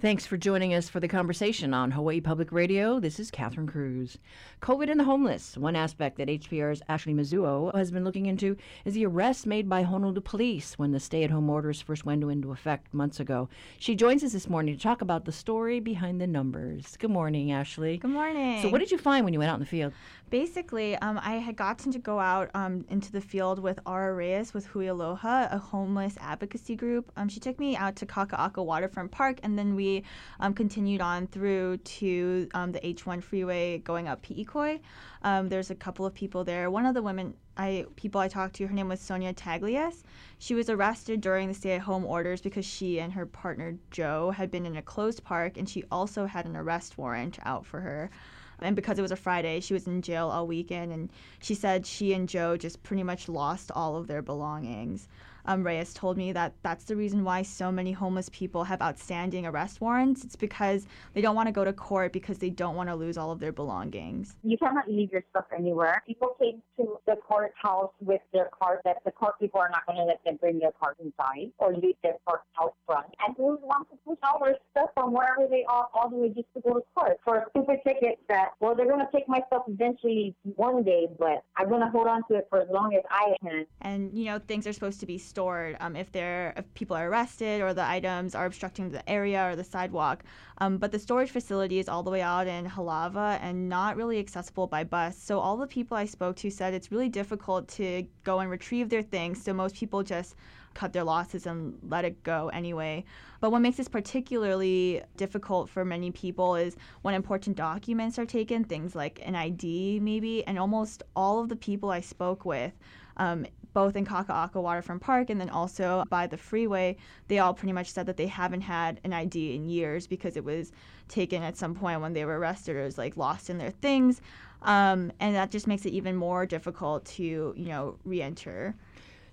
Thanks for joining us for the conversation on Hawaii Public Radio. This is Catherine Cruz. COVID and the homeless. One aspect that HPR's Ashley Mizuo has been looking into is the arrest made by Honolulu police when the stay at home orders first went into effect months ago. She joins us this morning to talk about the story behind the numbers. Good morning, Ashley. Good morning. So, what did you find when you went out in the field? Basically, um, I had gotten to go out um, into the field with Ara Reyes with Hui Aloha, a homeless advocacy group. Um, she took me out to Kaka'ako Waterfront Park, and then we um, continued on through to um, the H1 freeway going up Pi'ikoi. Um, there's a couple of people there. One of the women I people I talked to, her name was Sonia Taglias. She was arrested during the stay-at-home orders because she and her partner Joe had been in a closed park, and she also had an arrest warrant out for her and because it was a Friday, she was in jail all weekend. And she said she and Joe just pretty much lost all of their belongings um, Reyes told me that that's the reason why so many homeless people have outstanding arrest warrants. It's because they don't want to go to court because they don't want to lose all of their belongings. You cannot leave your stuff anywhere. People came to the courthouse with their cars that the court people are not going to let them bring their cars inside or leave their cars out front. And we want to push all their stuff from wherever they are all the way just to go to court for a stupid ticket that, well, they're going to take my stuff eventually one day, but I'm going to hold on to it for as long as I can. And, you know, things are supposed to be stored um, if they're if people are arrested or the items are obstructing the area or the sidewalk. Um, but the storage facility is all the way out in Halawa and not really accessible by bus. So all the people I spoke to said it's really difficult to go and retrieve their things. So most people just cut their losses and let it go anyway. But what makes this particularly difficult for many people is when important documents are taken, things like an ID maybe, and almost all of the people I spoke with um, both in Kaka'ako Waterfront Park and then also by the freeway, they all pretty much said that they haven't had an ID in years because it was taken at some point when they were arrested or was like lost in their things. Um, and that just makes it even more difficult to, you know, re-enter.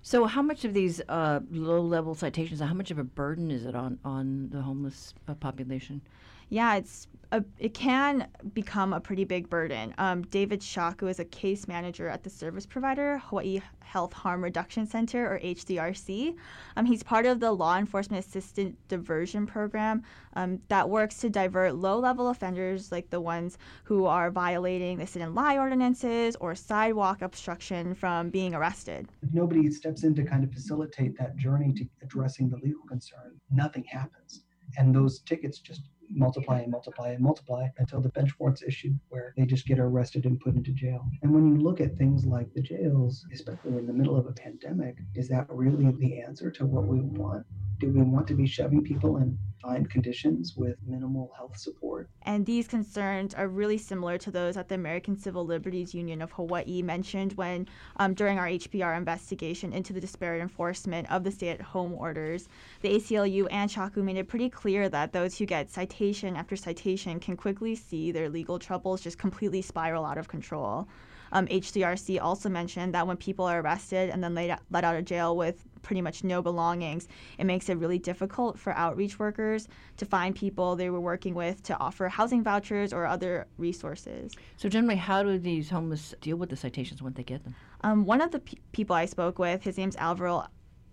So, how much of these uh, low-level citations? How much of a burden is it on on the homeless uh, population? Yeah, it's a, it can become a pretty big burden. Um, David Shaku is a case manager at the service provider Hawaii Health Harm Reduction Center, or HDRC. Um, he's part of the Law Enforcement Assistant Diversion Program um, that works to divert low level offenders like the ones who are violating the sit and lie ordinances or sidewalk obstruction from being arrested. If nobody steps in to kind of facilitate that journey to addressing the legal concern, nothing happens. And those tickets just multiply and multiply and multiply until the bench warrant's issued where they just get arrested and put into jail. And when you look at things like the jails, especially in the middle of a pandemic, is that really the answer to what we want? Do we want to be shoving people in find conditions with minimal health support. And these concerns are really similar to those that the American Civil Liberties Union of Hawaii mentioned when, um, during our HPR investigation into the disparate enforcement of the stay at home orders. The ACLU and Shaku made it pretty clear that those who get citation after citation can quickly see their legal troubles just completely spiral out of control. Um, HDRC also mentioned that when people are arrested and then let, let out of jail with pretty much no belongings, it makes it really difficult for outreach workers to find people they were working with to offer housing vouchers or other resources. So, generally, how do these homeless deal with the citations when they get them? Um, one of the pe- people I spoke with, his name's Alvaro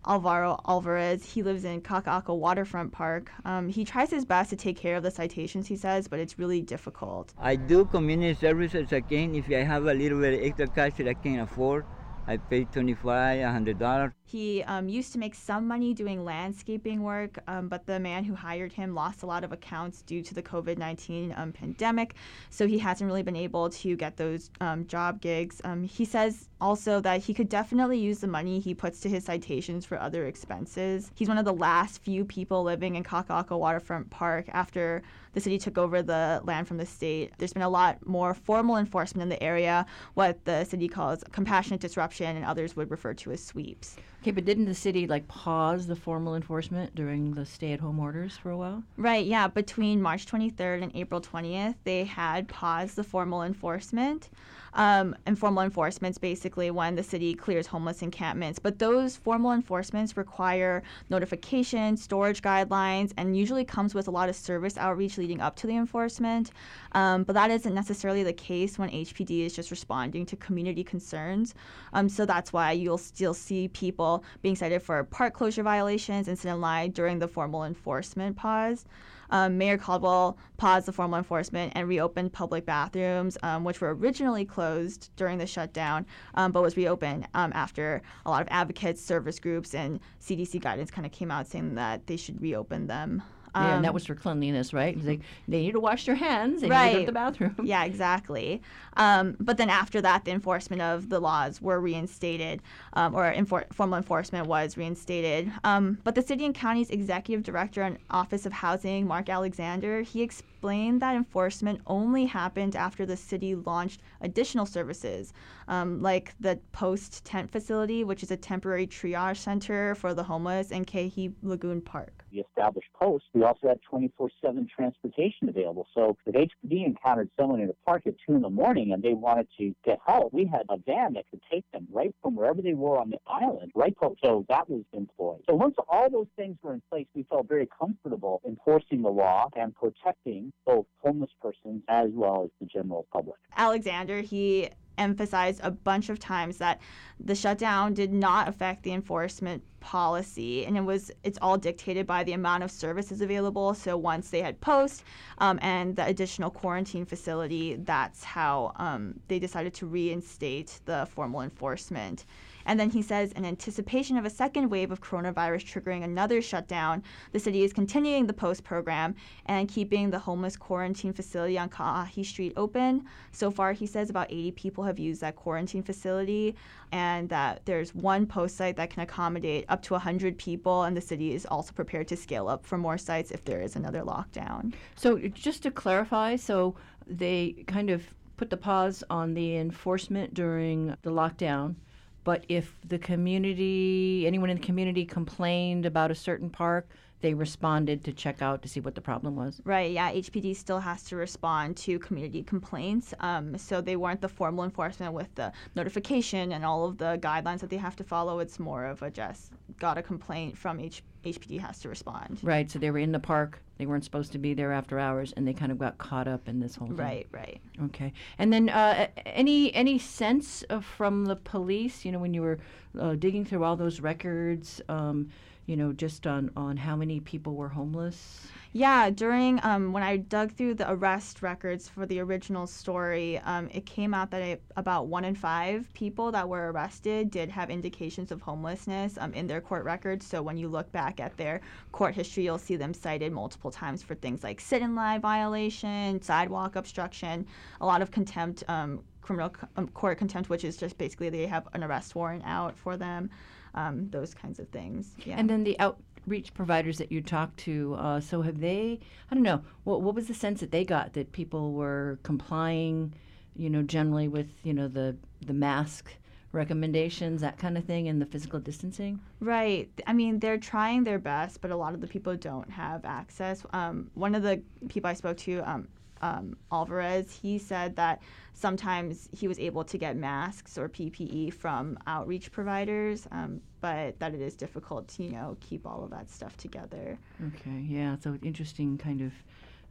Alvaro Alvarez. He lives in Kaka'ako Waterfront Park. Um, he tries his best to take care of the citations, he says, but it's really difficult. I do community services again if I have a little bit extra cash that I can afford. I pay $25, $100. He um, used to make some money doing landscaping work, um, but the man who hired him lost a lot of accounts due to the COVID 19 um, pandemic. So he hasn't really been able to get those um, job gigs. Um, he says also that he could definitely use the money he puts to his citations for other expenses. He's one of the last few people living in Kaka'ako Waterfront Park after the city took over the land from the state. There's been a lot more formal enforcement in the area, what the city calls compassionate disruption, and others would refer to as sweeps. Okay, but didn't the city like pause the formal enforcement during the stay-at-home orders for a while? Right. Yeah. Between March 23rd and April 20th, they had paused the formal enforcement. Um, and formal enforcements basically when the city clears homeless encampments. But those formal enforcements require notification, storage guidelines, and usually comes with a lot of service outreach leading up to the enforcement. Um, but that isn't necessarily the case when HPD is just responding to community concerns. Um, so that's why you'll still see people being cited for park closure violations and sit and lie during the formal enforcement pause. Um, Mayor Caldwell paused the formal enforcement and reopened public bathrooms, um, which were originally closed during the shutdown, um, but was reopened um, after a lot of advocates, service groups, and CDC guidance kind of came out saying that they should reopen them. Yeah, and that Um, was for cleanliness, right? They, they need to wash their hands and Right. go to the bathroom. Yeah, exactly. Um, but then after that, the enforcement of the laws were reinstated, um, or enfor- formal enforcement was reinstated. Um, but the city and county's executive director and Office of Housing, Marc Alexander, he explained that enforcement only happened after the city launched additional services, um, like the post tent facility, which is a temporary triage center for the homeless in Ke'ehi Lagoon Park. The established post, we also had 24-7 transportation available. So if HPD encountered someone in the park at 2 in the morning and they wanted to get help, we had a van that could take them right from wherever they were on the island, right so that was employed. So once all those things were in place, we felt very comfortable enforcing the law and protecting both homeless persons as well as the general public. Alexander, he emphasized a bunch of times that the shutdown did not affect the enforcement policy and it was it's all dictated by the amount of services available so once they had post um, and the additional quarantine facility that's how um, they decided to reinstate the formal enforcement and then he says, in anticipation of a second wave of coronavirus triggering another shutdown, the city is continuing the post program and keeping the homeless quarantine facility on Ka'ahi Street open. So far, he says about 80 people have used that quarantine facility, and that there's one post site that can accommodate up to 100 people, and the city is also prepared to scale up for more sites if there is another lockdown. So just to clarify, so they kind of put the pause on the enforcement during the lockdown, but if the community, anyone in the community complained about a certain park, they responded to check out to see what the problem was. Right, yeah, HPD still has to respond to community complaints. Um, so they weren't the formal enforcement with the notification and all of the guidelines that they have to follow. It's more of a just got a complaint from H- HPD has to respond. Right, so they were in the park. They weren't supposed to be there after hours, and they kind of got caught up in this whole thing. Right, right. Okay. And then uh, any any sense of, from the police, you know, when you were uh, digging through all those records, um, you know, just on, on how many people were homeless? Yeah, during um, when I dug through the arrest records for the original story, um, it came out that it, about one in five people that were arrested did have indications of homelessness um, in their court records. So when you look back at their court history, you'll see them cited multiple times for things like sit and lie violation, sidewalk obstruction, a lot of contempt, um, criminal um, court contempt, which is just basically they have an arrest warrant out for them, um, those kinds of things. Yeah. And then the outreach providers that you talked to, uh, so have they, I don't know, what, what was the sense that they got that people were complying, you know, generally with, you know, the, the mask recommendations, that kind of thing, and the physical distancing? Right. I mean, they're trying their best, but a lot of the people don't have access. Um, one of the people I spoke to, um, um, Alvarez, he said that sometimes he was able to get masks or PPE from outreach providers, um, but that it is difficult to, you know, keep all of that stuff together. Okay, yeah, so interesting kind of.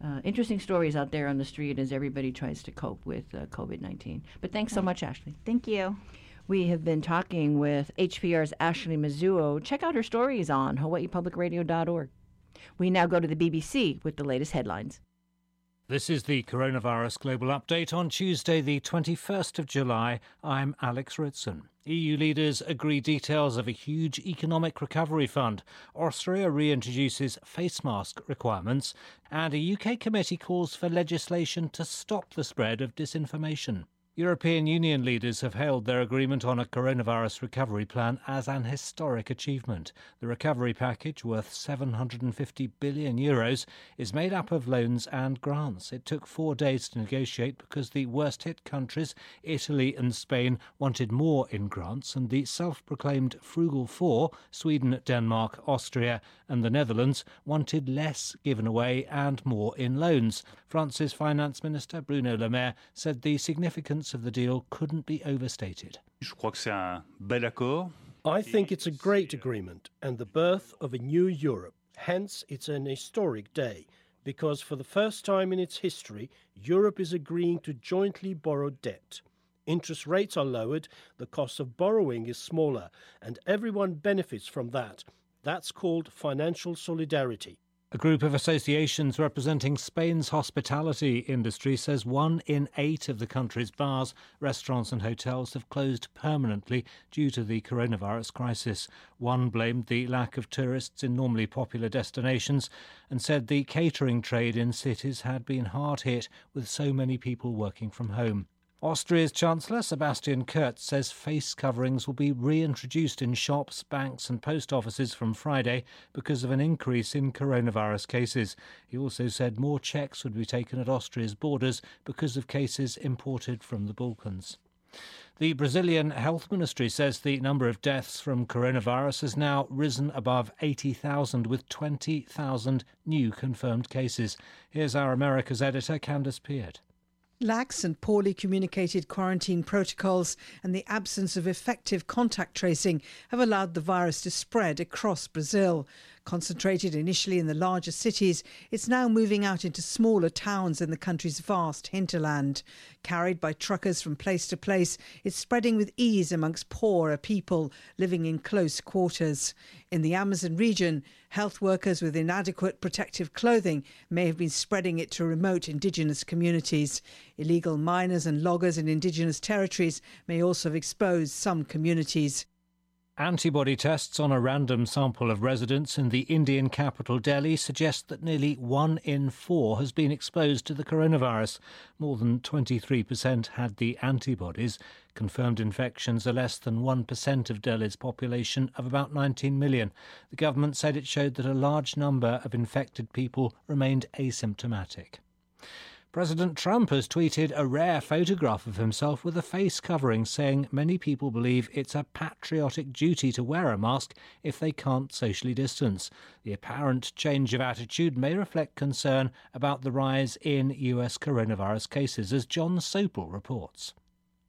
Uh, interesting stories out there on the street as everybody tries to cope with uh, COVID 19. But thanks so much, Ashley. Thank you. We have been talking with HPR's Ashley Mizuo. Check out her stories on hawaiipublicradio.org. We now go to the BBC with the latest headlines. This is the Coronavirus Global Update on Tuesday, the 21st of July. I'm Alex Ritson. EU leaders agree details of a huge economic recovery fund. Austria reintroduces face mask requirements. And a UK committee calls for legislation to stop the spread of disinformation. European Union leaders have hailed their agreement on a coronavirus recovery plan as an historic achievement. The recovery package, worth 750 billion euros, is made up of loans and grants. It took four days to negotiate because the worst hit countries, Italy and Spain, wanted more in grants, and the self proclaimed frugal four, Sweden, Denmark, Austria, and the Netherlands, wanted less given away and more in loans. France's Finance Minister, Bruno Le Maire, said the significance of the deal couldn't be overstated. Je crois que c'est un bel accord. I think it's a great agreement and the birth of a new Europe. Hence, it's an historic day because for the first time in its history, Europe is agreeing to jointly borrow debt. Interest rates are lowered, the cost of borrowing is smaller, and everyone benefits from that. That's called financial solidarity. A group of associations representing Spain's hospitality industry says one in eight of the country's bars, restaurants, and hotels have closed permanently due to the coronavirus crisis. One blamed the lack of tourists in normally popular destinations and said the catering trade in cities had been hard hit with so many people working from home. Austria's Chancellor Sebastian Kurz says face coverings will be reintroduced in shops, banks, and post offices from Friday because of an increase in coronavirus cases. He also said more checks would be taken at Austria's borders because of cases imported from the Balkans. The Brazilian Health Ministry says the number of deaths from coronavirus has now risen above 80,000 with 20,000 new confirmed cases. Here's our America's editor, Candace Piette. Lax and poorly communicated quarantine protocols and the absence of effective contact tracing have allowed the virus to spread across Brazil. Concentrated initially in the larger cities, it's now moving out into smaller towns in the country's vast hinterland. Carried by truckers from place to place, it's spreading with ease amongst poorer people living in close quarters. In the Amazon region, health workers with inadequate protective clothing may have been spreading it to remote indigenous communities. Illegal miners and loggers in indigenous territories may also have exposed some communities. Antibody tests on a random sample of residents in the Indian capital Delhi suggest that nearly one in four has been exposed to the coronavirus. More than 23% had the antibodies. Confirmed infections are less than 1% of Delhi's population of about 19 million. The government said it showed that a large number of infected people remained asymptomatic. President Trump has tweeted a rare photograph of himself with a face covering, saying many people believe it's a patriotic duty to wear a mask if they can't socially distance. The apparent change of attitude may reflect concern about the rise in US coronavirus cases, as Jon Sopel reports.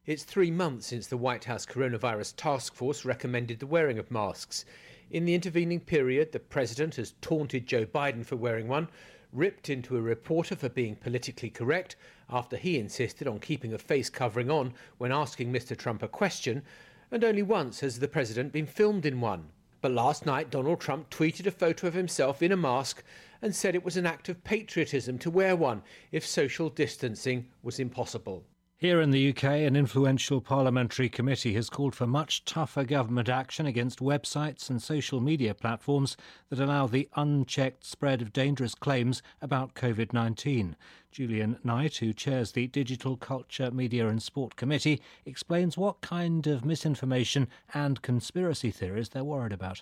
It's three months since the White House Coronavirus Task Force recommended the wearing of masks. In the intervening period, the president has taunted Joe Biden for wearing one ripped into a reporter for being politically correct after he insisted on keeping a face covering on when asking Mr. Trump a question, and only once has the president been filmed in one. But last night, Donald Trump tweeted a photo of himself in a mask and said it was an act of patriotism to wear one if social distancing was impossible. Here in the UK, an influential parliamentary committee has called for much tougher government action against websites and social media platforms that allow the unchecked spread of dangerous claims about COVID 19. Julian Knight, who chairs the Digital Culture, Media and Sport Committee, explains what kind of misinformation and conspiracy theories they're worried about.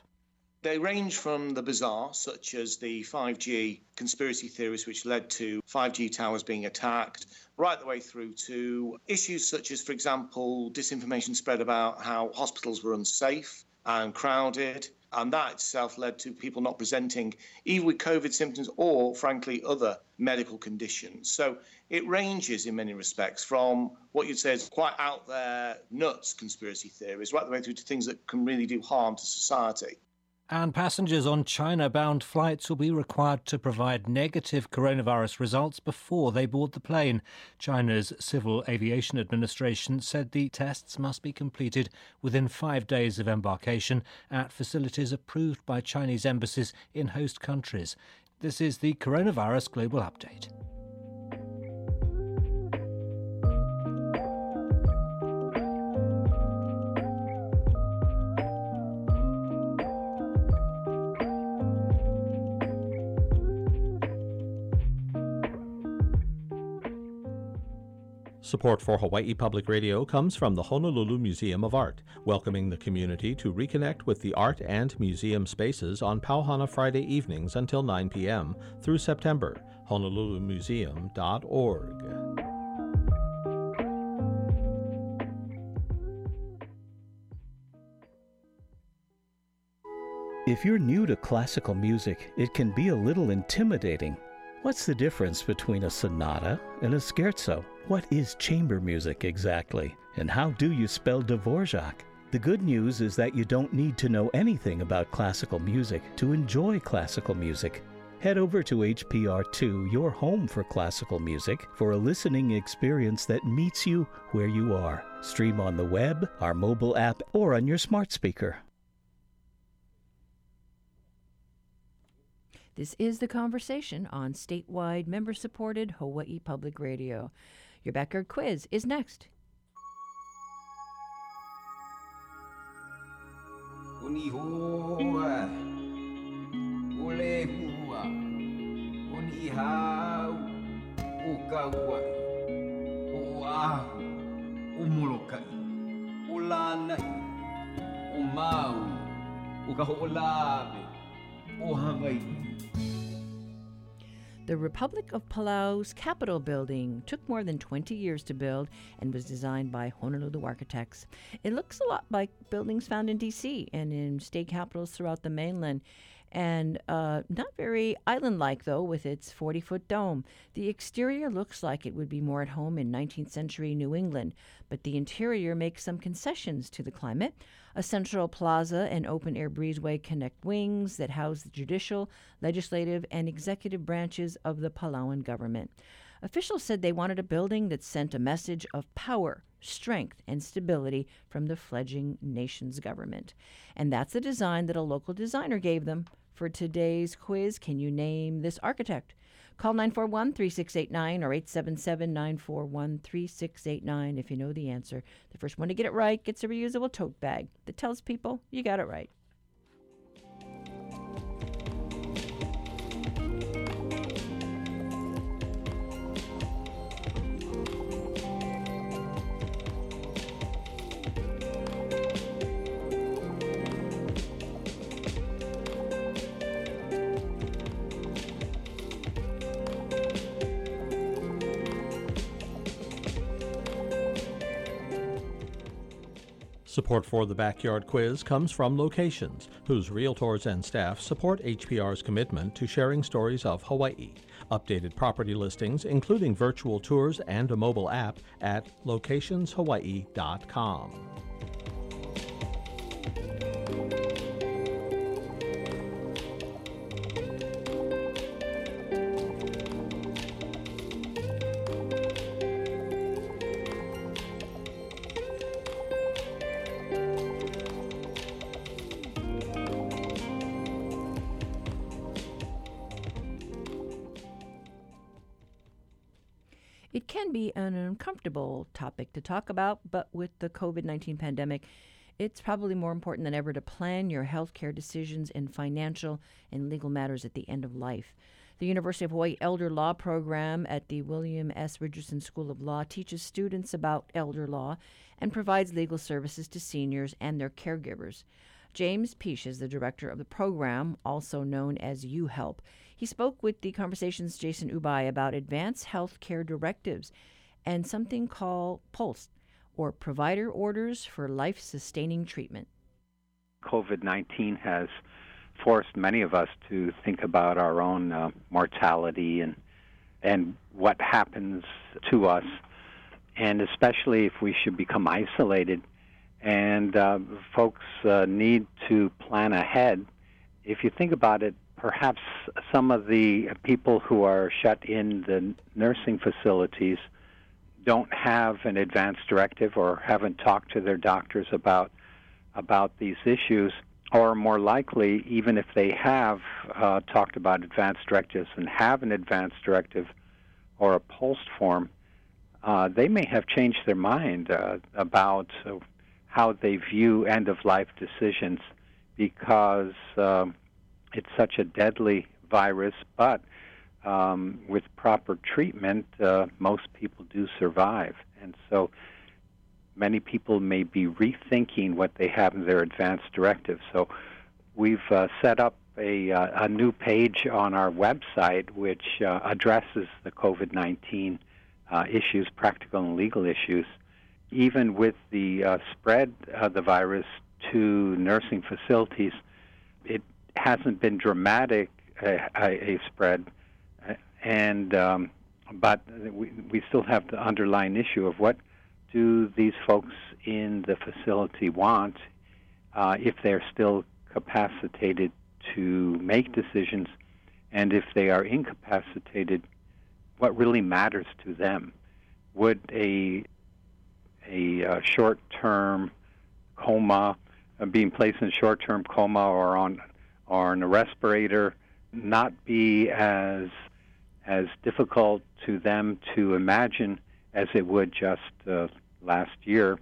They range from the bizarre, such as the 5G conspiracy theories which led to 5G towers being attacked, right the way through to issues such as, for example, disinformation spread about how hospitals were unsafe and crowded. And that itself led to people not presenting either with COVID symptoms or, frankly, other medical conditions. So it ranges in many respects from what you'd say is quite out there, nuts conspiracy theories, right the way through to things that can really do harm to society. And passengers on China bound flights will be required to provide negative coronavirus results before they board the plane. China's Civil Aviation Administration said the tests must be completed within five days of embarkation at facilities approved by Chinese embassies in host countries. This is the Coronavirus Global Update. Support for Hawaii Public Radio comes from the Honolulu Museum of Art, welcoming the community to reconnect with the art and museum spaces on Pauhana Friday evenings until 9 p.m. through September. HonoluluMuseum.org. If you're new to classical music, it can be a little intimidating. What's the difference between a sonata and a scherzo? What is chamber music exactly? And how do you spell Dvorak? The good news is that you don't need to know anything about classical music to enjoy classical music. Head over to HPR2, your home for classical music, for a listening experience that meets you where you are. Stream on the web, our mobile app, or on your smart speaker. This is the conversation on statewide member supported Hawaii Public Radio. Your backyard quiz is next. o kauai o ahu o molokai The Republic of Palau's Capitol building took more than 20 years to build and was designed by Honolulu architects. It looks a lot like buildings found in D.C. and in state capitals throughout the mainland and uh, not very island like, though, with its 40 foot dome. The exterior looks like it would be more at home in 19th century New England, but the interior makes some concessions to the climate. A central plaza and open air breezeway connect wings that house the judicial, legislative, and executive branches of the Palauan government. Officials said they wanted a building that sent a message of power, strength, and stability from the fledgling nation's government. And that's the design that a local designer gave them for today's quiz. Can you name this architect? Call 941 3689 or 877 941 3689 if you know the answer. The first one to get it right gets a reusable tote bag that tells people you got it right. Support for the Backyard Quiz comes from Locations, whose realtors and staff support HPR's commitment to sharing stories of Hawaii. Updated property listings, including virtual tours and a mobile app, at locationshawaii.com. It can be an uncomfortable topic to talk about, but with the COVID 19 pandemic, it's probably more important than ever to plan your healthcare decisions in financial and legal matters at the end of life. The University of Hawaii Elder Law program at the William S. Richardson School of Law teaches students about elder law and provides legal services to seniors and their caregivers. James Pietsch is the director of the program, also known as U Help. He spoke with the Conversation's Jason Ubay about advanced health care directives and something called POLST, or Provider Orders for Life Sustaining Treatment. COVID 19 has forced many of us to think about our own uh, mortality and and what happens to us, and especially if we should become isolated. And uh, folks uh, need to plan ahead. If you think about it, perhaps some of the people who are shut in the nursing facilities don't have an advance directive or haven't talked to their doctors about about these issues or more likely, even if they have uh, talked about advance directives and have an advance directive or a POLST form, uh, they may have changed their mind uh, about how they view end of life decisions because um, it's such a deadly virus, but um, with proper treatment, uh, most people do survive. And so many people may be rethinking what they have in their advance directive. So we've uh, set up a, uh, a, new page on our website which uh, addresses the COVID 19 uh, issues, practical and legal issues. Even with the uh, spread of the virus to nursing facilities, it hasn't been dramatic a, a spread, and um, but we, we still have the underlying issue of what do these folks in the facility want uh, if they're still capacitated to make decisions And if they are incapacitated, what really matters to them? Would a a uh, short-term coma, uh, being placed in short-term coma or on or on a respirator, not be as as difficult to them to imagine as it would just uh, last year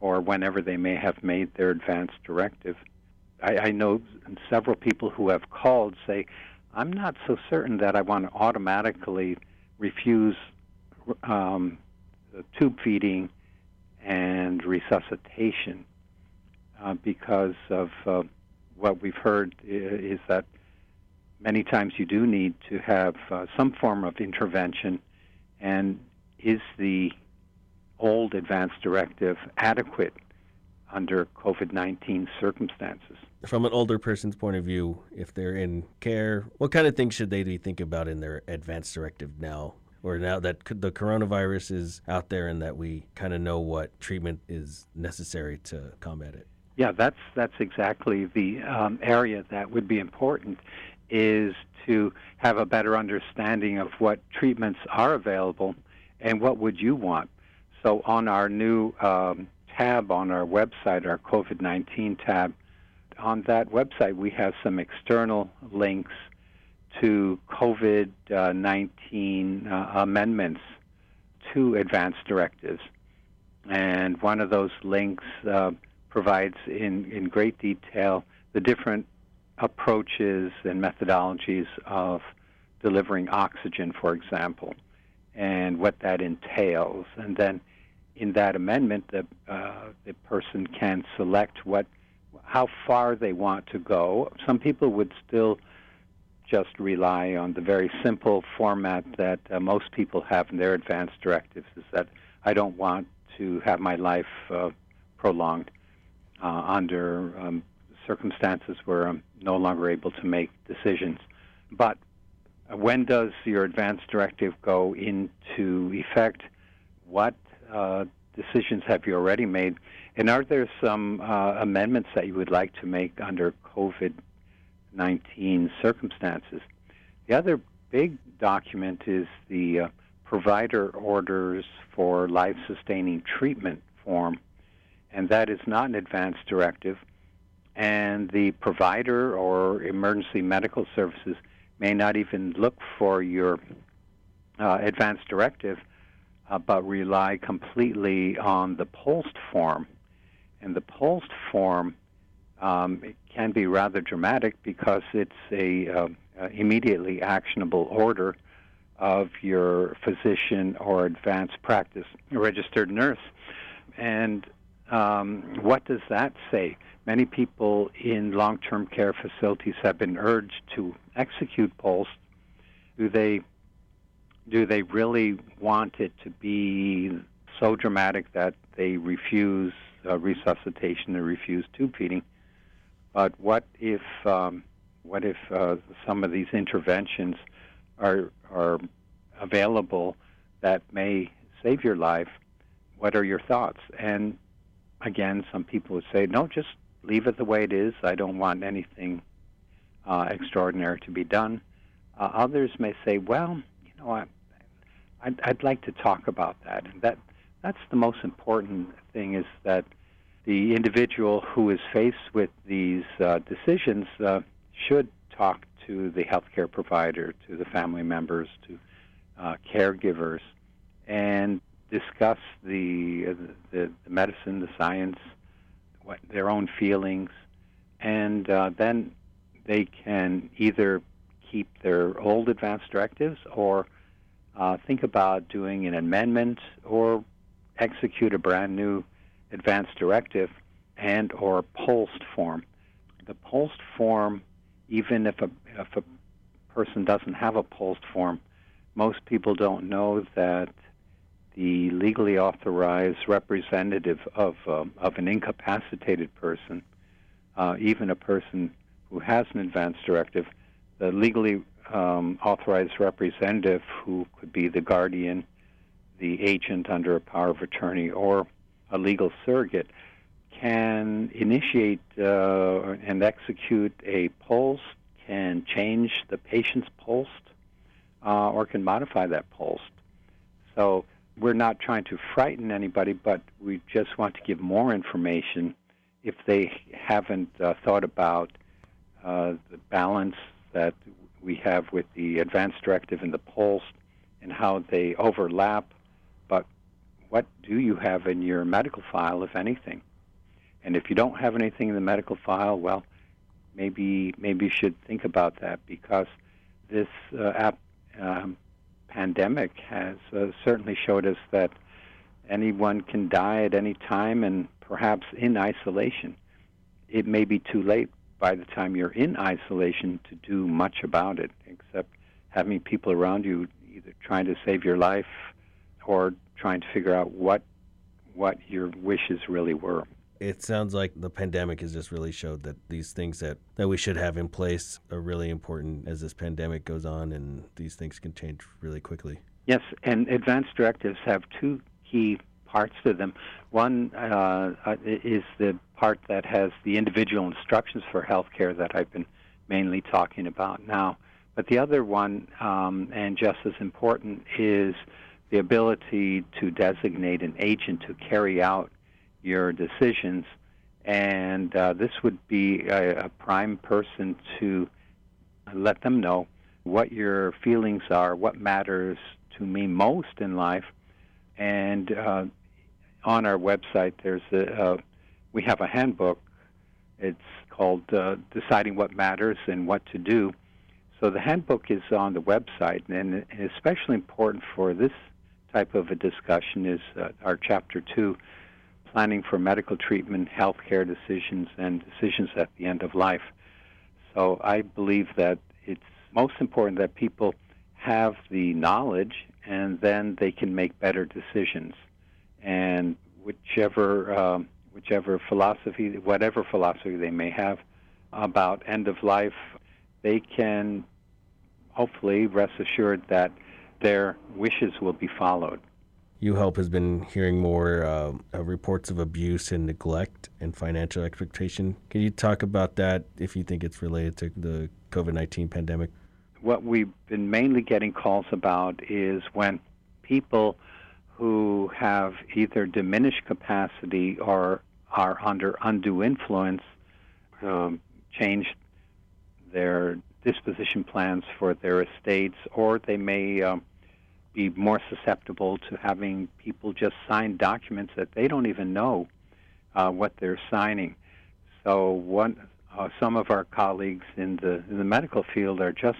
or whenever they may have made their advance directive. I, I know several people who have called say, I'm not so certain that I want to automatically refuse um, tube feeding and resuscitation uh, because of uh, what we've heard is that many times you do need to have uh, some form of intervention, and is the old advance directive adequate under COVID 19 circumstances? From an older person's point of view, if they're in care, what kind of things should they be thinking about in their advance directive now? Or now that the coronavirus is out there and that we kind of know what treatment is necessary to combat it? Yeah, that's that's exactly the um, area that would be important is to have a better understanding of what treatments are available and what would you want. So on our new um, tab on our website, our COVID-19 tab, on that website we have some external links to COVID-19 uh, amendments to advanced directives. And one of those links uh, provides in, in great detail the different approaches and methodologies of delivering oxygen, for example, and what that entails. And then in that amendment, the, uh, the person can select what, how far they want to go. Some people would still just rely on the very simple format that uh, most people have in their advance directives is that I don't want to have my life uh, prolonged uh, under um, circumstances where I'm no longer able to make decisions. But when does your advance directive go into effect? What uh, decisions have you already made? And are there some uh, amendments that you would like to make under COVID 19 circumstances? The other big document is the uh, provider orders for life sustaining treatment form, and that is not an advance directive and the provider or emergency medical services may not even look for your uh, advance directive, uh, but rely completely on the POST form. And the POST form um, it can be rather dramatic because it's a uh, immediately actionable order of your physician or advanced practice registered nurse. And um, what does that say? Many people in long term care facilities have been urged to execute POST. Do they, do they really want it to be so dramatic that they refuse uh, resuscitation or refuse tube feeding? But what if, um, what if uh, some of these interventions are, are available that may save your life? What are your thoughts? And again, some people would say, no, just leave it the way it is. I don't want anything uh, extraordinary to be done. Uh, others may say, well, you know, I, I'd, I'd like to talk about that. And that that's the most important thing is that the individual who is faced with these uh, decisions uh, should talk to the healthcare provider, to the family members, to uh, caregivers, and discuss the, the, the medicine, the science, what, their own feelings, and uh, then they can either keep their old advance directives or uh, think about doing an amendment or execute a brand new advance directive and or post form. The post form, even if a if a person doesn't have a post form, most people don't know that the legally authorized representative of um, of an incapacitated person, uh, even a person who has an advance directive, the legally um, authorized representative who could be the guardian, the agent under a power of attorney, or a legal surrogate, can initiate uh, and execute a POLST, can change the patient's POLST uh, or can modify that POLST. So we're not trying to frighten anybody, but we just want to give more information if they haven't uh, thought about uh, the balance that we have with the advance directive and the POLST and how they overlap. What do you have in your medical file, if anything? And if you don't have anything in the medical file, well, maybe maybe you should think about that because this uh, app, um, pandemic has uh, certainly showed us that anyone can die at any time and perhaps in isolation. It may be too late by the time you're in isolation to do much about it, except having people around you either trying to save your life or trying to figure out what what your wishes really were it sounds like the pandemic has just really showed that these things that, that we should have in place are really important as this pandemic goes on and these things can change really quickly. Yes, and advanced directives have two key parts to them. One uh, uh is the part that has the individual instructions for healthcare that I've been mainly talking about now. But the other one, um, and just as important, is the ability to designate an agent to carry out your decisions. And uh, this would be a, a prime person to let them know what your feelings are, what matters to me most in life. And uh, on our website, there's a, uh, we have a handbook. It's called uh, Deciding What Matters and What to Do. So the handbook is on the website, and it's especially important for this type of a discussion is uh, our chapter two, planning for medical treatment, healthcare decisions, and decisions at the end of life. So I believe that it's most important that people have the knowledge and then they can make better decisions. And whichever um, whichever philosophy, whatever philosophy they may have about end of life, they can hopefully rest assured that their wishes will be followed. UHelp has been hearing more uh, reports of abuse and neglect and financial expectation. Can you talk about that if you think it's related to the COVID 19 pandemic? What we've been mainly getting calls about is when people who have either diminished capacity or are under undue influence um, change their disposition plans for their estates, or they may um, be more susceptible to having people just sign documents that they don't even know uh, what they're signing. So one, uh, some of our colleagues in the in the medical field are just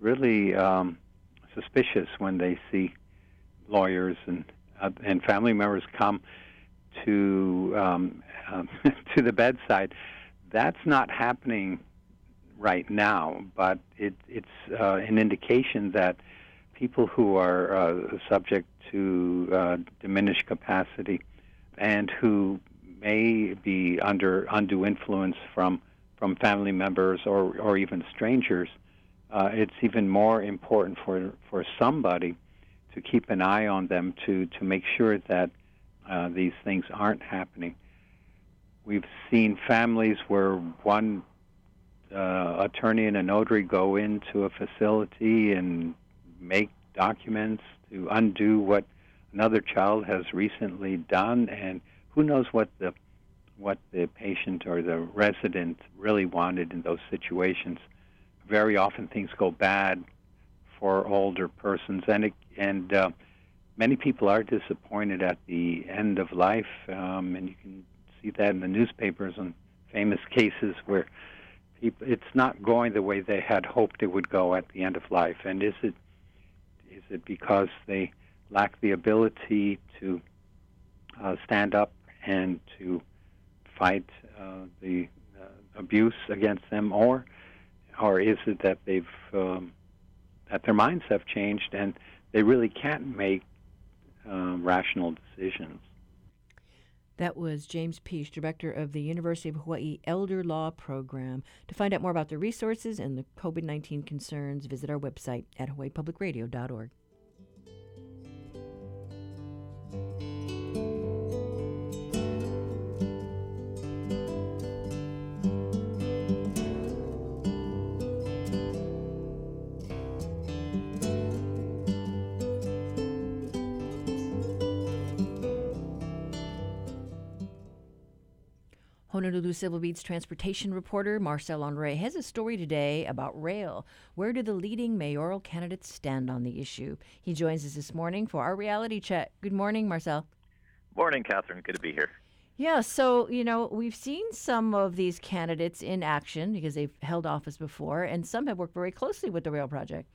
really um, suspicious when they see lawyers and uh, and family members come to um, um, to the bedside. That's not happening right now, but it, it's uh, an indication that people who are uh, subject to uh, diminished capacity and who may be under undue influence from from family members or or even strangers, uh, it's even more important for for somebody to keep an eye on them to to make sure that uh, these things aren't happening. We've seen families where one uh, attorney and a notary go into a facility and make documents to undo what another child has recently done, and who knows what the what the patient or the resident really wanted in those situations. Very often things go bad for older persons, and it, and uh, many people are disappointed at the end of life, um, and you can see that in the newspapers and famous cases where people, it's not going the way they had hoped it would go at the end of life. And is it is it because they lack the ability to uh, stand up and to fight uh, the uh, abuse against them, or or is it that they've um, that their minds have changed and they really can't make uh, rational decisions? That was James Pietsch, director of the University of Hawaii Elder Law Program. To find out more about the resources and the COVID 19 concerns, visit our website at hawaiipublicradio.org. Honolulu Civil Beat's transportation reporter Marcel Honoré has a story today about rail. Where do the leading mayoral candidates stand on the issue? He joins us this morning for our reality check. Good morning, Marcel. Morning, Catherine. Good to be here. Yeah, so, you know, we've seen some of these candidates in action because they've held office before, and some have worked very closely with the rail project.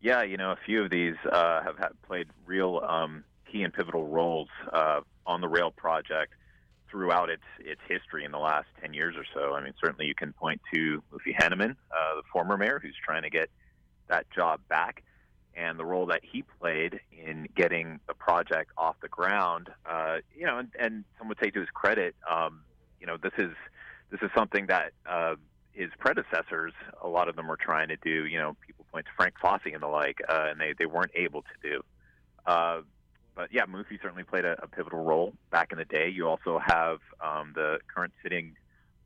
Yeah, you know, a few of these uh, have had, played real um, key and pivotal roles uh, on the rail project throughout its its history in the last 10 years or so. I mean, certainly you can point to Mufi Hannemann, uh, the former mayor, who's trying to get that job back, and the role that he played in getting the project off the ground. Uh, you know, and, and some would say to his credit, um, you know, this is this is something that uh, his predecessors, a lot of them were trying to do. You know, people point to Frank Fasi and the like, uh, and they they weren't able to do. Uh, but yeah, Mufi certainly played a, a, pivotal role back in the day. You also have um, the current sitting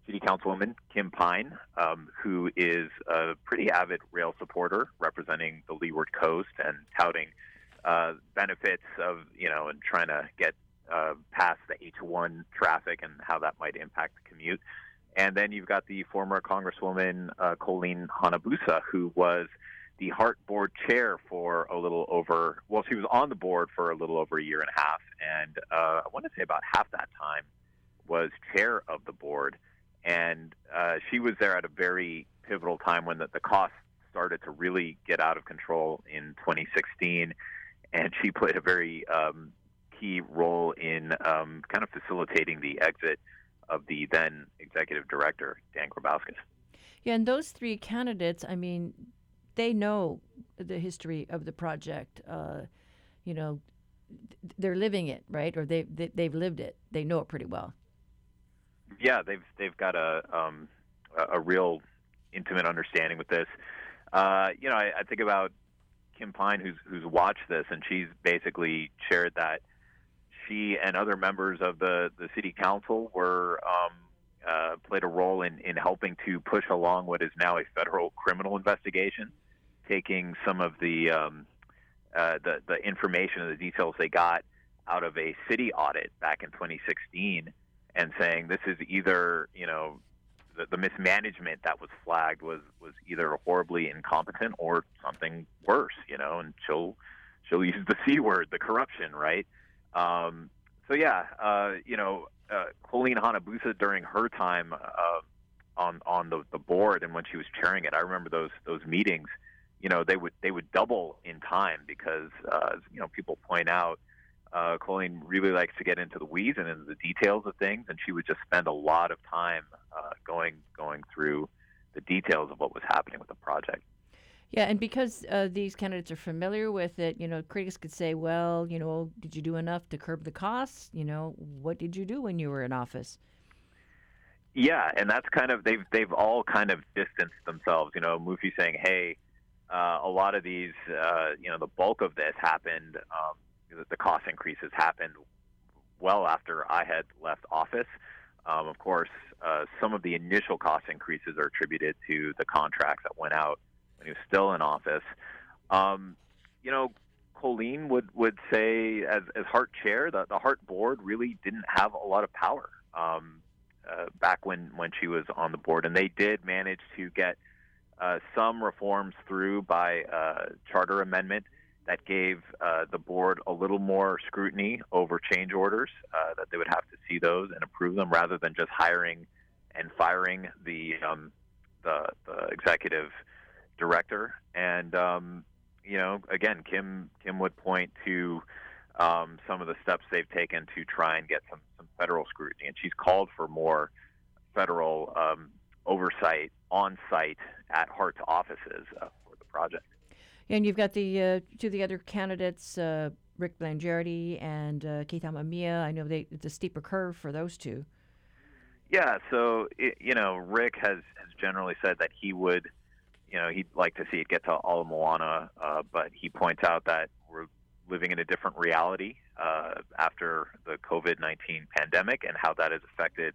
city councilwoman, Kym Pine, um, who is a pretty avid rail supporter representing the Leeward Coast and touting uh, benefits of, you know, and trying to get uh, past the H1 traffic and how that might impact the commute. And then you've got the former Congresswoman uh, Colleen Hanabusa, who was the HART board chair for a little over, well, she was on the board for a little over a year and a half. And uh, I want to say about half that time was chair of the board. And uh, she was there at a very pivotal time when the, the costs started to really get out of control in 2016. And she played a very um, key role in um, kind of facilitating the exit of the then executive director, Dan Grabauskas. Yeah, and those three candidates, I mean, they know the history of the project. Uh, you know, they're living it, right? Or they, they they've lived it. They know it pretty well. Yeah, they've they've got a um, a real intimate understanding with this. Uh, you know, I, I think about Kym Pine, who's who's watched this, and she's basically shared that she and other members of the the city council were um, uh, played a role in in helping to push along what is now a federal criminal investigation taking some of the um, uh, the the information and the details they got out of a city audit back in 2016 and saying this is either you know the, the mismanagement that was flagged was was either horribly incompetent or something worse you know and she'll she'll use the c word the corruption right? Um, so yeah uh, you know uh, Colleen Hanabusa during her time uh, on on the, the board and when she was chairing it I remember those those meetings you know they would they would double in time because uh, you know people point out uh, Colleen really likes to get into the weeds and into the details of things, and she would just spend a lot of time uh, going going through the details of what was happening with the project. Yeah, and because uh, these candidates are familiar with it, you know, critics could say, well, you know, did you do enough to curb the costs? You know, what did you do when you were in office? Yeah, and that's kind of they've they've all kind of distanced themselves. You know, Mufi saying, "Hey, uh, a lot of these, uh, you know, the bulk of this happened, um, the cost increases happened well after I had left office. Um, of course, uh, some of the initial cost increases are attributed to the contracts that went out when he was still in office. Um, you know, Colleen would, would say, as, as HART chair, the, the HART board really didn't have a lot of power um, uh, back when, when she was on the board. And they did manage to get – uh, some reforms through by charter amendment that gave uh, the board a little more scrutiny over change orders, uh, that they would have to see those and approve them rather than just hiring and firing the um, the, the, executive director. And um, you know, again, Kym Kym would point to um, some of the steps they've taken to try and get some some federal scrutiny, and she's called for more federal um, oversight on site at HART's offices uh, for the project. And you've got the uh, two of the other candidates, uh, Rick Blangiardi and uh, Keith Amemiya. I know they, it's a steeper curve for those two. Yeah, so it, you know, Rick has has generally said that he would, you know, he'd like to see it get to Ala Moana, uh, but he points out that we're living in a different reality uh, after the COVID nineteen pandemic and how that has affected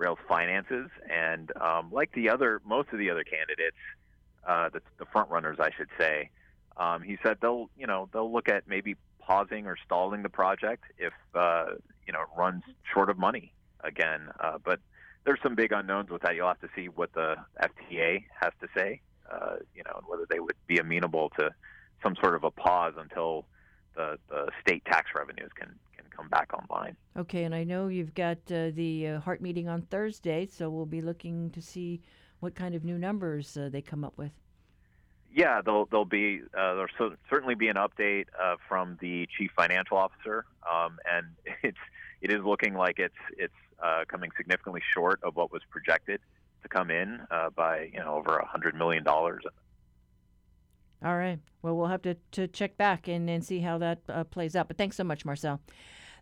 Rail's finances, and um, like the other, most of the other candidates, uh, the, the front runners, I should say, um, he said they'll, you know, they'll look at maybe pausing or stalling the project if uh, you know it runs short of money again. Uh, but there's some big unknowns with that. You'll have to see what the FTA has to say, uh, you know, and whether they would be amenable to some sort of a pause until the, the state tax revenues can can come back online. Okay, and I know you've got uh, the uh, HART meeting on Thursday, so we'll be looking to see what kind of new numbers uh, they come up with. Yeah, there'll there'll be uh, there'll certainly be an update uh, from the chief financial officer, um, and it's it is looking like it's it's uh, coming significantly short of what was projected to come in uh, by you know over a hundred million dollars. All right. Well, we'll have to, to check back and, and see how that uh, plays out. But thanks so much, Marcel.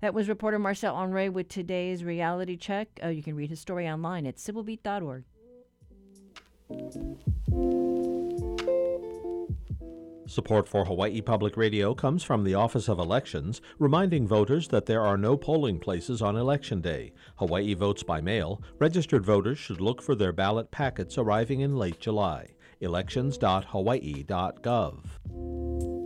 That was reporter Marcel Honoré with today's reality check. Uh, you can read his story online at civilbeat.org. Support for Hawaii Public Radio comes from the Office of Elections, reminding voters that there are no polling places on Election Day. Hawaii votes by mail. Registered voters should look for their ballot packets arriving in late July. Elections.hawaii.gov.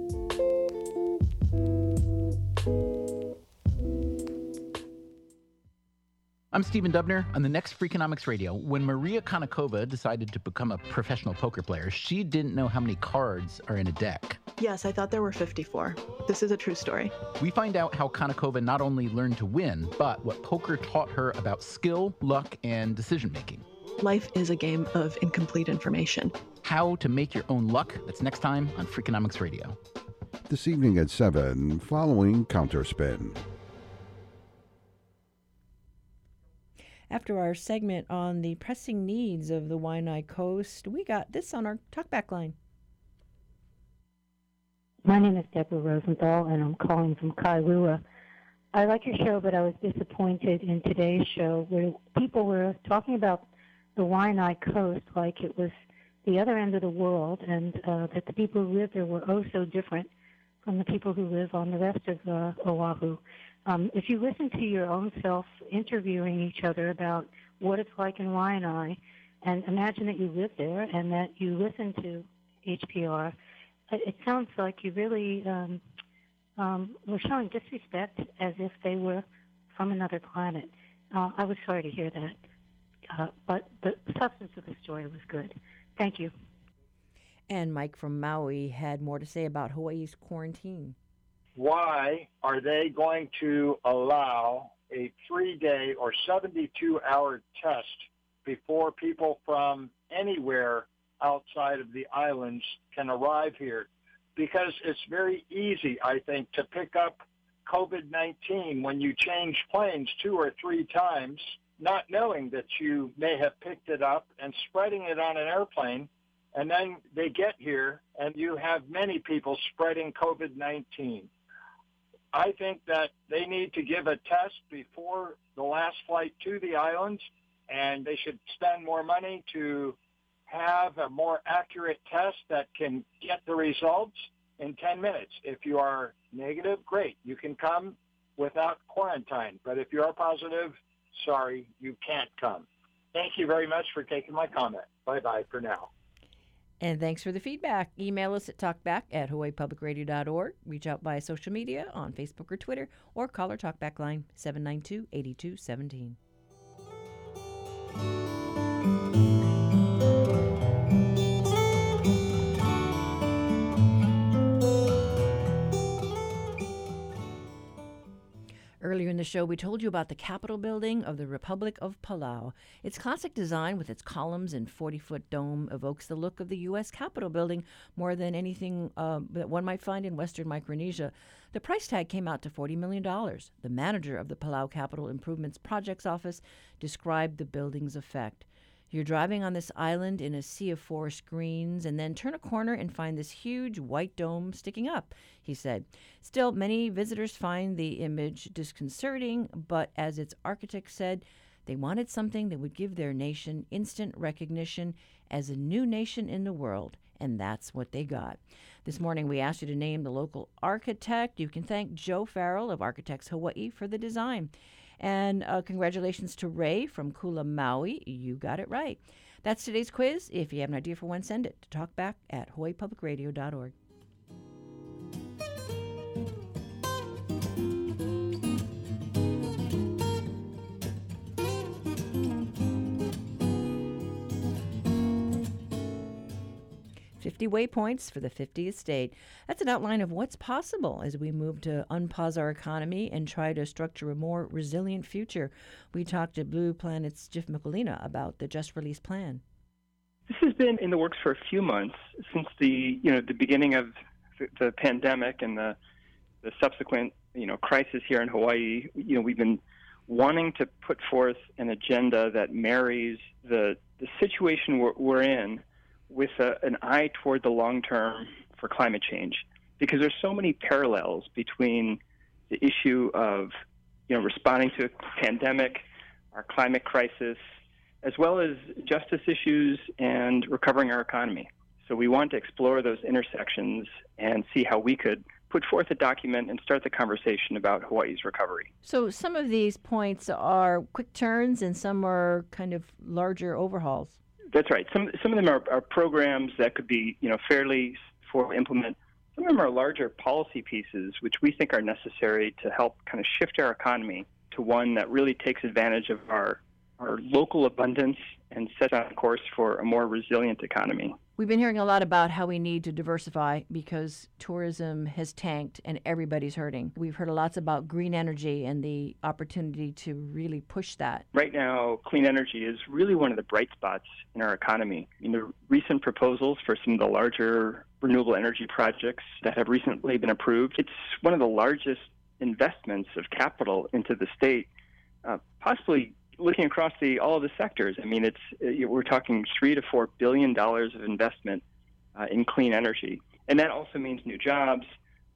I'm Stephen Dubner on the next Freakonomics Radio. When Maria Konnikova decided to become a professional poker player, she didn't know how many cards are in a deck. Yes, I thought there were 54. This is a true story. We find out how Konnikova not only learned to win, but what poker taught her about skill, luck, and decision making. Life is a game of incomplete information. How to make your own luck. That's next time on Freakonomics Radio. This evening at 7, following Counterspin. After our segment on the pressing needs of the Waianae Coast, we got this on our talkback line. My name is Deborah Rosenthal, and I'm calling from Kailua. I like your show, but I was disappointed in today's show where people were talking about the Waianae Coast like it was the other end of the world, and uh, that the people who live there were oh so different from the people who live on the rest of uh, Oahu. Um, if you listen to your own self interviewing each other about what it's like in Waianae, and imagine that you live there and that you listen to HPR, it, sounds like you really um, um, were showing disrespect as if they were from another planet. Uh, I was sorry to hear that, uh, but the substance of the story was good. Thank you. And Mike from Maui had more to say about Hawaii's quarantine why are they going to allow a three day or 72 hour test before people from anywhere outside of the islands can arrive here? Because it's very easy, I think, to pick up COVID 19 when you change planes two or three times, not knowing that you may have picked it up and spreading it on an airplane. And then they get here, and you have many people spreading COVID 19. I think that they need to give a test before the last flight to the islands, and they should spend more money to have a more accurate test that can get the results in 10 minutes. If you are negative, great. You can come without quarantine. But if you are positive, sorry, you can't come. Thank you very much for taking my comment. Bye bye for now. And thanks for the feedback. Email us at talkback at hawaiipublicradio.org. Reach out via social media on Facebook or Twitter, or call our talkback line 792 8217. Earlier in the show, we told you about the Capitol building of the Republic of Palau. Its classic design, with its columns and 40 foot dome, evokes the look of the U.S. Capitol building more than anything uh, that one might find in Western Micronesia. The price tag came out to $40 million. The manager of the Palau Capital Improvements Projects Office described the building's effect. You're driving on this island in a sea of forest greens and then turn a corner and find this huge white dome sticking up, he said. Still, many visitors find the image disconcerting, but as its architect said, they wanted something that would give their nation instant recognition as a new nation in the world, and that's what they got. This morning, we asked you to name the local architect. You can thank Joe Farrell of Architects Hawaii for the design. And uh, congratulations to Ray from Kula Maui. You got it right. That's today's quiz. If you have an idea for one, send it to talkback at hawaiipublicradio.org. 50 waypoints for the 50th state. That's an outline of what's possible as we move to unpause our economy and try to structure a more resilient future. We talked to Blue Planet's Jeff Mikulina about the just released plan. This has been in the works for a few months since the you know the beginning of the, the pandemic and the the subsequent you know crisis here in Hawaii. You know we've been wanting to put forth an agenda that marries the the situation we're, we're in with a, an eye toward the long term for climate change because there's so many parallels between the issue of you know responding to a pandemic, our climate crisis, as well as justice issues and recovering our economy. So we want to explore those intersections and see how we could put forth a document and start the conversation about Hawaii's recovery. So some of these points are quick turns and some are kind of larger overhauls. That's right. Some some of them are, are programs that could be you know fairly for implement. Some of them are larger policy pieces which we think are necessary to help kind of shift our economy to one that really takes advantage of our our local abundance and sets on course for a more resilient economy. We've been hearing a lot about how we need to diversify because tourism has tanked and everybody's hurting. We've heard lots about green energy and the opportunity to really push that. Right now, clean energy is really one of the bright spots in our economy. In the recent proposals for some of the larger renewable energy projects that have recently been approved, it's one of the largest investments of capital into the state, uh, possibly looking across the all of the sectors, I mean, it's uh, we're talking three to four billion dollars of investment uh, in clean energy, and that also means new jobs,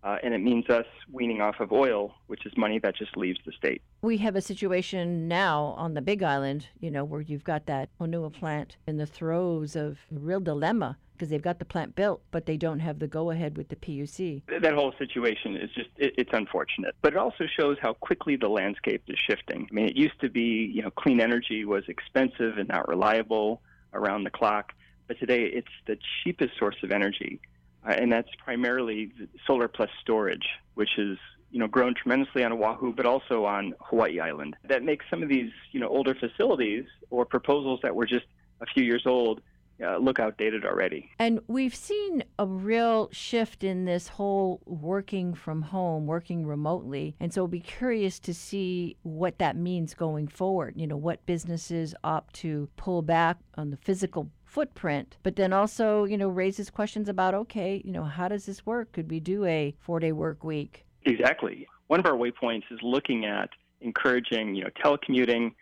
uh, and it means us weaning off of oil, which is money that just leaves the state. We have a situation now on the Big Island, you know, where you've got that Honua plant in the throes of a real dilemma because they've got the plant built, but they don't have the go ahead with the PUC. That whole situation is just, it, it's unfortunate. But it also shows how quickly the landscape is shifting. I mean, it used to be, you know, clean energy was expensive and not reliable around the clock, but today it's the cheapest source of energy. Uh, and that's primarily solar plus storage, which is you know grown tremendously on Oahu, but also on Hawaii Island. That makes some of these you know older facilities or proposals that were just a few years old uh, look outdated already. And we've seen a real shift in this whole working from home, working remotely. And so we'll be curious to see what that means going forward. You know, what businesses opt to pull back on the physical footprint, but then also, you know, raises questions about okay, you know, how does this work? Could we do a four day work week? Exactly. One of our waypoints is looking at encouraging, you know, telecommuting,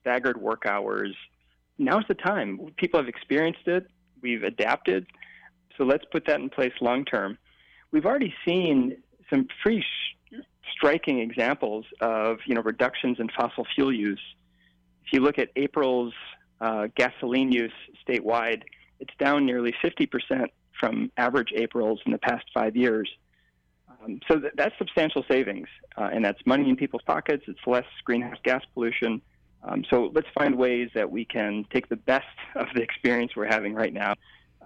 staggered work hours, now's the time. People have experienced it. We've adapted. So let's put that in place long term. We've already seen some pretty sh- striking examples of you know reductions in fossil fuel use. If you look at April's uh, gasoline use statewide, it's down nearly 50% from average Aprils in the past five years. Um, so th- that's substantial savings, uh, and that's money in people's pockets. It's less greenhouse gas pollution. Um, so let's find ways that we can take the best of the experience we're having right now,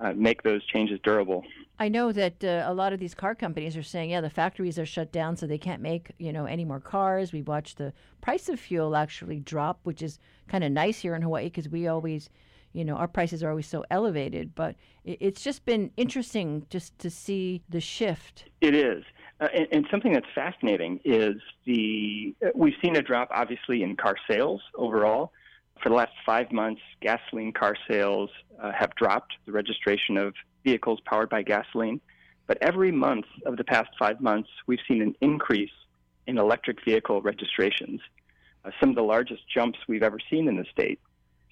uh, make those changes durable. I know that uh, a lot of these car companies are saying, yeah, the factories are shut down, so they can't make you know any more cars. We watched the price of fuel actually drop, which is kind of nice here in Hawaii because we always, you know, our prices are always so elevated. But it's just been interesting just to see the shift. It is. Uh, and, and, something that's fascinating is the uh, we've seen a drop, obviously, in car sales overall. For the last five months, gasoline car sales uh, have dropped. The registration of vehicles powered by gasoline, but every month of the past five months, we've seen an increase in electric vehicle registrations. Uh, some of the largest jumps we've ever seen in the state.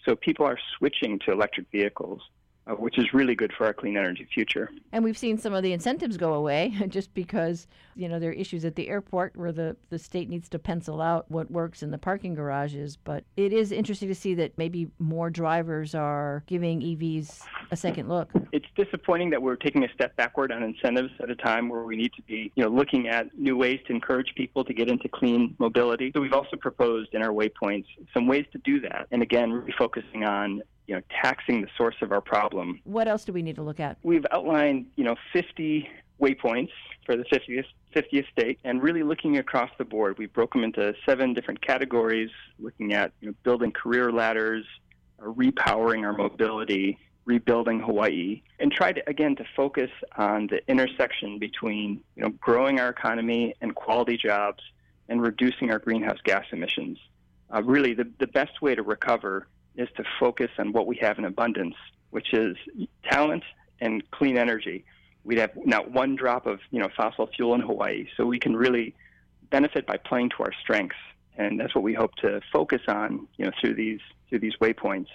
So people are switching to electric vehicles uh, which is really good for our clean energy future. And we've seen some of the incentives go away just because, you know, there are issues at the airport where the, the state needs to pencil out what works in the parking garages. But it is interesting to see that maybe more drivers are giving EVs a second look. It's disappointing that we're taking a step backward on incentives at a time where we need to be, you know, looking at new ways to encourage people to get into clean mobility. So we've also proposed in our waypoints some ways to do that. And again, really focusing on you know, taxing the source of our problem. What else do we need to look at? We've outlined, you know, 50 waypoints for the 50th, 50th state and really looking across the board. We broke them into seven different categories, looking at you know, building career ladders, uh, repowering our mobility, rebuilding Hawaii and try to again to focus on the intersection between you know growing our economy and quality jobs and reducing our greenhouse gas emissions. Uh, really, the, the best way to recover is to focus on what we have in abundance, which is talent and clean energy. We'd have not one drop of you know fossil fuel in Hawaii, so we can really benefit by playing to our strengths, and that's what we hope to focus on you know through these through these waypoints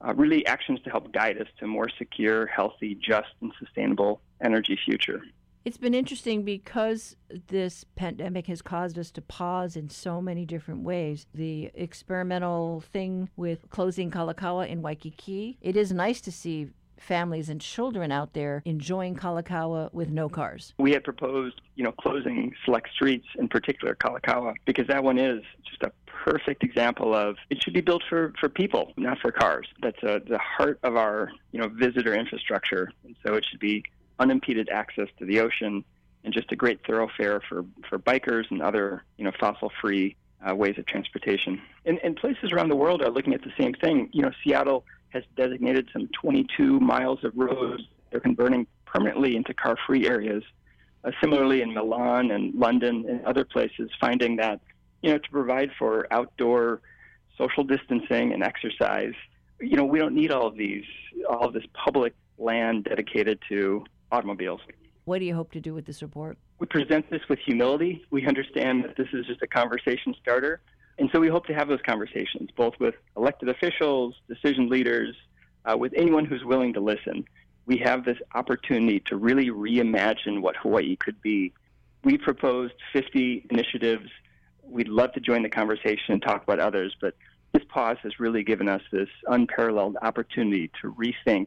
uh, really actions to help guide us to a more secure, healthy, just, and sustainable energy future. It's been interesting because this pandemic has caused us to pause in so many different ways. The experimental thing with closing Kalakaua in Waikiki, it is nice to see families and children out there enjoying Kalakaua with no cars. We had proposed, you know, closing select streets, in particular Kalakaua, because that one is just a perfect example of it should be built for, for people, not for cars. That's a, the heart of our, you know, visitor infrastructure. And so it should be unimpeded access to the ocean and just a great thoroughfare for, for bikers and other, you know, fossil-free uh, ways of transportation. And, and places around the world are looking at the same thing. You know, Seattle has designated some 22 miles of roads they're converting permanently into car-free areas. Uh, similarly, in Milan and London and other places, finding that you know to provide for outdoor social distancing and exercise, you know we don't need all of these all of this public land dedicated to automobiles. What do you hope to do with this report? We present this with humility. We understand that this is just a conversation starter. And so we hope to have those conversations, both with elected officials, decision leaders, uh, with anyone who's willing to listen. We have this opportunity to really reimagine what Hawaii could be. We proposed 50 initiatives. We'd love to join the conversation and talk about others, but this pause has really given us this unparalleled opportunity to rethink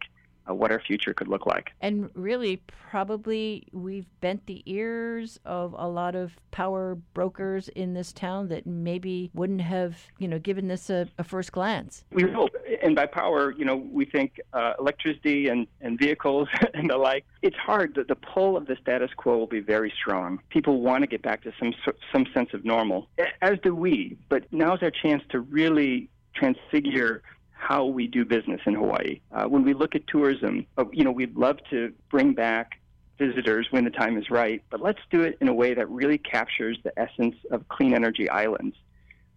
uh, what our future could look like. And really, probably we've bent the ears of a lot of power brokers in this town that maybe wouldn't have, you know, given this a, a first glance. We hope, and by power, you know, we think uh, electricity and, and vehicles and the like. It's hard. The, the pull of the status quo will be very strong. People want to get back to some some sense of normal, as do we. But now's our chance to really transfigure how we do business in Hawaii. Uh, when we look at tourism, uh, you know, we'd love to bring back visitors when the time is right, but let's do it in a way that really captures the essence of clean energy islands,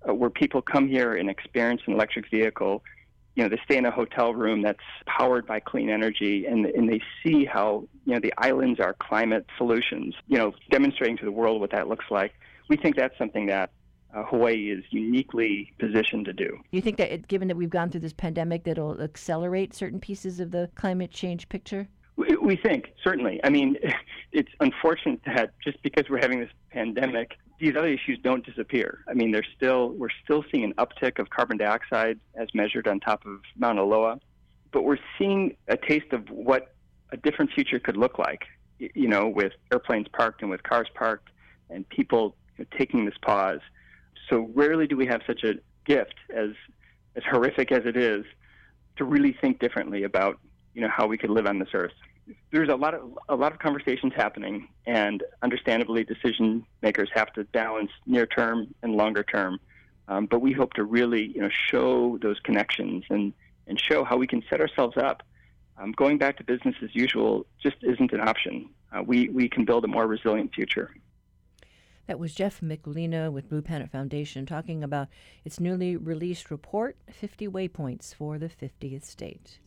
uh, where people come here and experience an electric vehicle. You know, they stay in a hotel room that's powered by clean energy, and and they see how you know the islands are climate solutions. You know, demonstrating to the world what that looks like. We think that's something that uh, Hawaii is uniquely positioned to do. You think that, it, given that we've gone through this pandemic, that it'll accelerate certain pieces of the climate change picture? We, we think certainly. I mean, it's unfortunate that just because we're having this pandemic, these other issues don't disappear. I mean, there's still we're still seeing an uptick of carbon dioxide as measured on top of Mauna Loa, but we're seeing a taste of what a different future could look like. You know, with airplanes parked and with cars parked, and people taking this pause so rarely do we have such a gift, as as horrific as it is, to really think differently about you know how we could live on this earth. There's a lot of a lot of conversations happening, and understandably, decision makers have to balance near term and longer term. Um, but we hope to really you know show those connections and and show how we can set ourselves up. Um, going back to business as usual just isn't an option. Uh, we we can build a more resilient future. That was Jeff Mikulina with Blue Planet Foundation talking about its newly released report 50 Waypoints for the 50th State.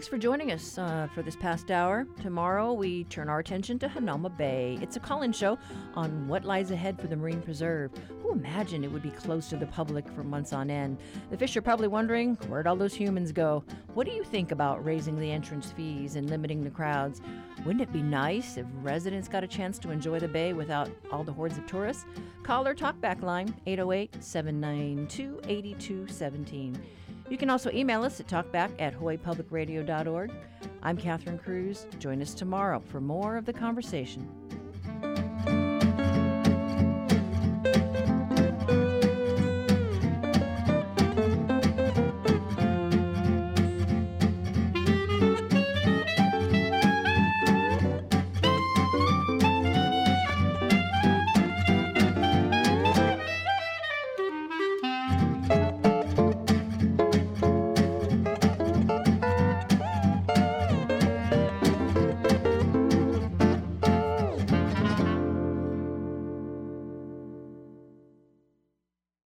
Thanks for joining us uh, for this past hour. Tomorrow, we turn our attention to Hanauma Bay. It's a call in show on what lies ahead for the Marine Preserve. Who imagined it would be closed to the public for months on end? The fish are probably wondering where'd all those humans go? What do you think about raising the entrance fees and limiting the crowds? Wouldn't it be nice if residents got a chance to enjoy the bay without all the hordes of tourists? Call our talkback line 808 792 8217. You can also email us at talkback at hawaiipublicradio.org. I'm Catherine Cruz. Join us tomorrow for more of the conversation.